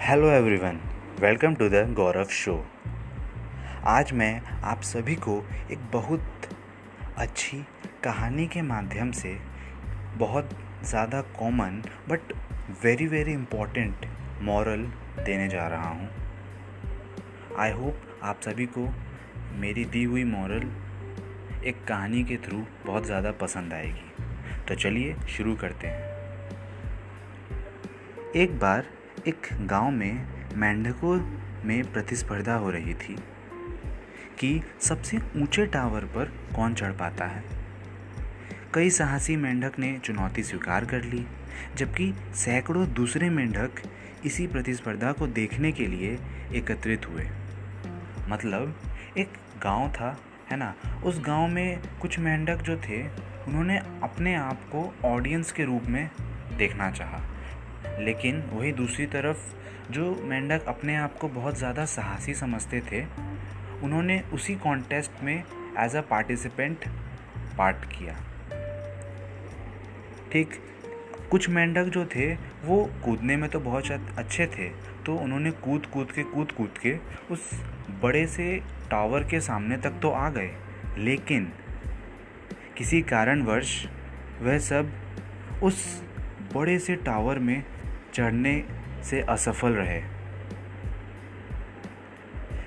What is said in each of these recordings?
Hello everyone welcome to the Gaurav show आज मैं आप सभी को एक बहुत अच्छी कहानी के माध्यम से बहुत ज़्यादा common but very very important moral देने जा रहा हूँ। आई होप आप सभी को मेरी दी हुई मॉरल एक कहानी के थ्रू बहुत ज़्यादा पसंद आएगी। तो चलिए शुरू करते हैं। एक बार एक गाँव में मेंढकों में प्रतिस्पर्धा हो रही थी कि सबसे ऊँचे टावर पर कौन चढ़ पाता है। कई साहसी मेंढक ने चुनौती स्वीकार कर ली, जबकि सैकड़ों दूसरे मेंढक इसी प्रतिस्पर्धा को देखने के लिए एकत्रित हुए। मतलब एक गाँव था, है ना? उस गाँव में कुछ मेंढक जो थे, उन्होंने अपने आप को ऑडियंस के रूप में देखना चाहा। लेकिन वही दूसरी तरफ़, जो मेंढक अपने आप को बहुत ज़्यादा साहसी समझते थे, उन्होंने उसी कॉन्टेस्ट में एज अ पार्टिसिपेंट पार्ट किया। ठीक, कुछ मेंढक जो थे, वो कूदने में तो बहुत अच्छे थे तो उन्होंने कूद कूद के, कूद कूद के उस बड़े से टावर के सामने तक तो आ गए, लेकिन किसी कारणवश वह सब उस बड़े से टावर में चढ़ने से असफल रहे।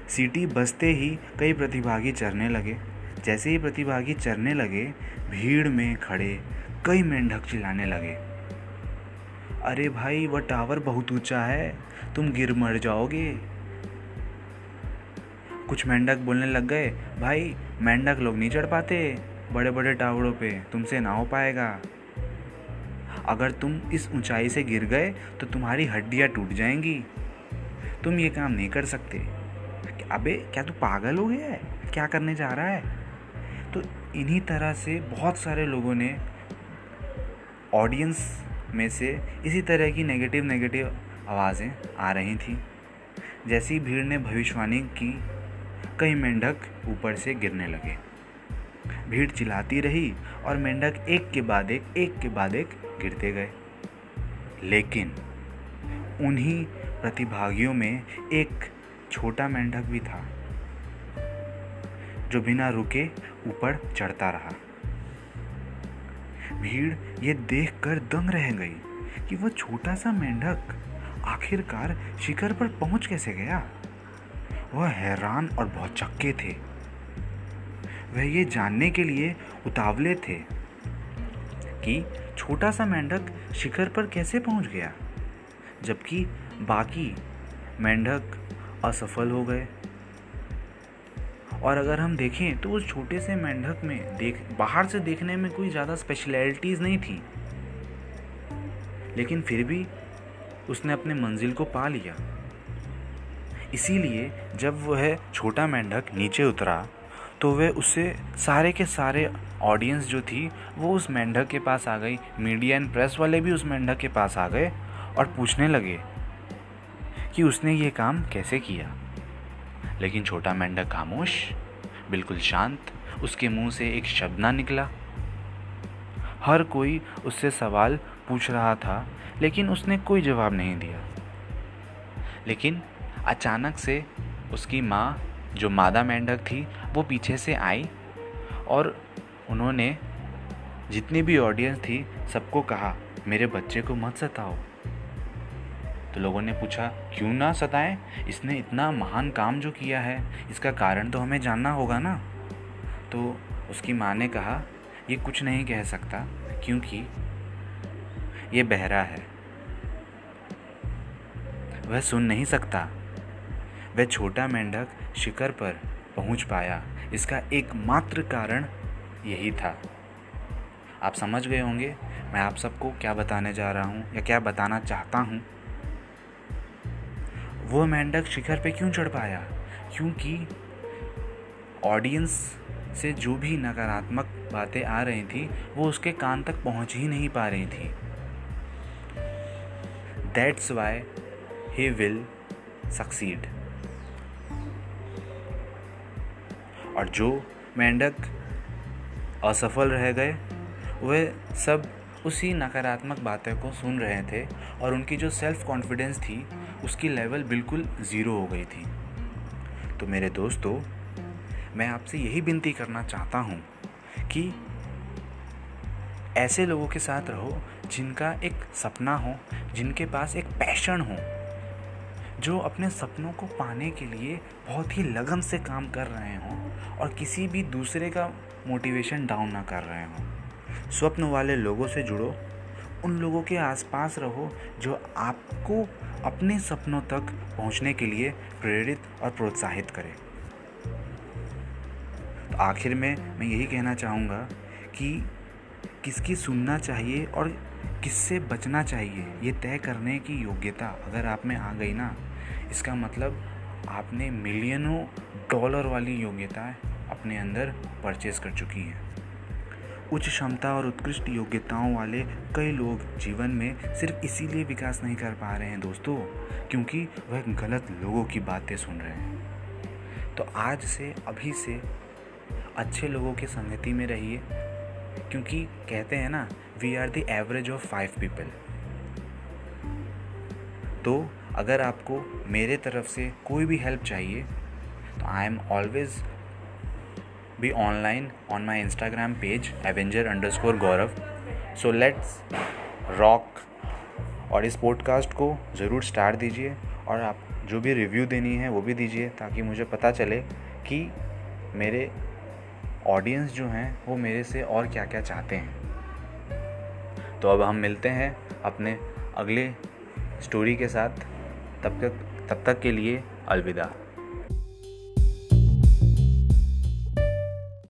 सीटी बसते ही कई प्रतिभागी चढ़ने लगे। जैसे ही प्रतिभागी चढ़ने लगे, भीड़ में खड़े कई मेंढक चिल्लाने लगे। अरे भाई, वह टावर बहुत ऊँचा है, तुम गिर मर जाओगे। कुछ मेंढक बोलने लग गए, भाई, मेंढक लोग नहीं चढ़ पाते। बड़े बड़े टावरों पे तुमसे ना हो पाएगा। अगर तुम इस ऊंचाई से गिर गए तो तुम्हारी हड्डियाँ टूट जाएँगी। तुम ये काम नहीं कर सकते। अबे, क्या तू पागल हो गया है? क्या करने जा रहा है? तो इन्हीं तरह से बहुत सारे लोगों ने ऑडियंस में से इसी तरह की नेगेटिव नेगेटिव आवाज़ें आ रही थी। जैसी भीड़ ने भविष्यवाणी की, कई मेंढक ऊपर से गिरने लगे। भीड़ चिल्लाती रही और मेंढक एक के बाद एक एक के बाद एक गिरते गए। लेकिन उन्हीं प्रतिभागियों में एक छोटा मेंढक भी था, जो बिना रुके ऊपर चढ़ता रहा। भीड़ ये देखकर दंग रह गई कि वह छोटा सा मेंढक आखिरकार शिखर पर पहुँच कैसे गया। वह हैरान और बहुत चक्के थे। वह ये जानने के लिए उतावले थे कि छोटा सा मेंढक शिखर पर कैसे पहुँच गया? जबकि बाकी मेंढक असफल हो गए। और अगर हम देखें तो उस छोटे से मेंढक में देख, बाहर से देखने में कोई ज़्यादा स्पेशलिटीज़ नहीं थी। लेकिन फिर भी उसने अपने मंजिल को पा लिया। इसीलिए जब वह छोटा मेंढक नीचे उतरा तो वह उससे सारे के सारे ऑडियंस जो थी, वो उस मेंढक के पास आ गई। मीडिया एंड प्रेस वाले भी उस मेंढक के पास आ गए और पूछने लगे कि उसने ये काम कैसे किया। लेकिन छोटा मेंढक खामोश, बिल्कुल शांत, उसके मुँह से एक शब्द ना निकला। हर कोई उससे सवाल पूछ रहा था, लेकिन उसने कोई जवाब नहीं दिया। लेकिन अचानक से उसकी माँ जो मादा मेंढक थी, वो पीछे से आई और उन्होंने जितनी भी ऑडियंस थी, सबको कहा, मेरे बच्चे को मत सताओ। तो लोगों ने पूछा, क्यों ना सताएँ? इसने इतना महान काम जो किया है, इसका कारण तो हमें जानना होगा ना? तो उसकी माँ ने कहा, ये कुछ नहीं कह सकता, क्योंकि ये बहरा है। वह सुन नहीं सकता। वह छोटा मेंढक शिखर पर पहुँच पाया। इसका एकमात्र कारण यही था। आप समझ गए होंगे मैं आप सबको क्या बताने जा रहा हूँ या क्या बताना चाहता हूँ। वो मेंढक शिखर पे क्यों चढ़ पाया? क्योंकि ऑडियंस से जो भी नकारात्मक बातें आ रही थी, वो उसके कान तक पहुँच ही नहीं पा रही थी। That's why he will succeed और जो मेंढक असफल रह गए, वे सब उसी नकारात्मक बातें को सुन रहे थे और उनकी जो सेल्फ कॉन्फिडेंस थी, उसकी लेवल बिल्कुल ज़ीरो हो गई थी। तो मेरे दोस्तों, मैं आपसे यही विनती करना चाहता हूँ कि ऐसे लोगों के साथ रहो जिनका एक सपना हो, जिनके पास एक पैशन हो। जो अपने सपनों को पाने के लिए बहुत ही लगन से काम कर रहे हों और किसी भी दूसरे का मोटिवेशन डाउन ना कर रहे हों। स्वप्न वाले लोगों से जुड़ो, उन लोगों के आसपास रहो जो आपको अपने सपनों तक पहुँचने के लिए प्रेरित और प्रोत्साहित करें। तो आखिर में मैं यही कहना चाहूँगा कि किसकी सुनना चाहिए और किससे बचना चाहिए? ये तय करने की योग्यता अगर आप में आ गई ना, इसका मतलब आपने मिलियनों डॉलर वाली योग्यता अपने अंदर परचेज कर चुकी है। उच्च क्षमता और उत्कृष्ट योग्यताओं वाले कई लोग जीवन में सिर्फ़ इसीलिए विकास नहीं कर पा रहे हैं दोस्तों, क्योंकि वह गलत लोगों की बातें सुन रहे हैं। तो आज से, अभी से अच्छे लोगों की संगति में रहिए, क्योंकि कहते हैं ना we are the average of five people तो अगर आपको मेरे तरफ़ से कोई भी हेल्प चाहिए तो I am always be online on my Instagram page avenger underscore Gaurav so let's rock और इस पॉडकास्ट को ज़रूर स्टार दीजिए और आप जो भी रिव्यू देनी है, वो भी दीजिए ताकि मुझे पता चले कि मेरे ऑडियंस जो हैं, वो मेरे से और क्या क्या चाहते हैं। तो अब हम मिलते हैं अपने अगले स्टोरी के साथ। तब तक तब तक के लिए अलविदा।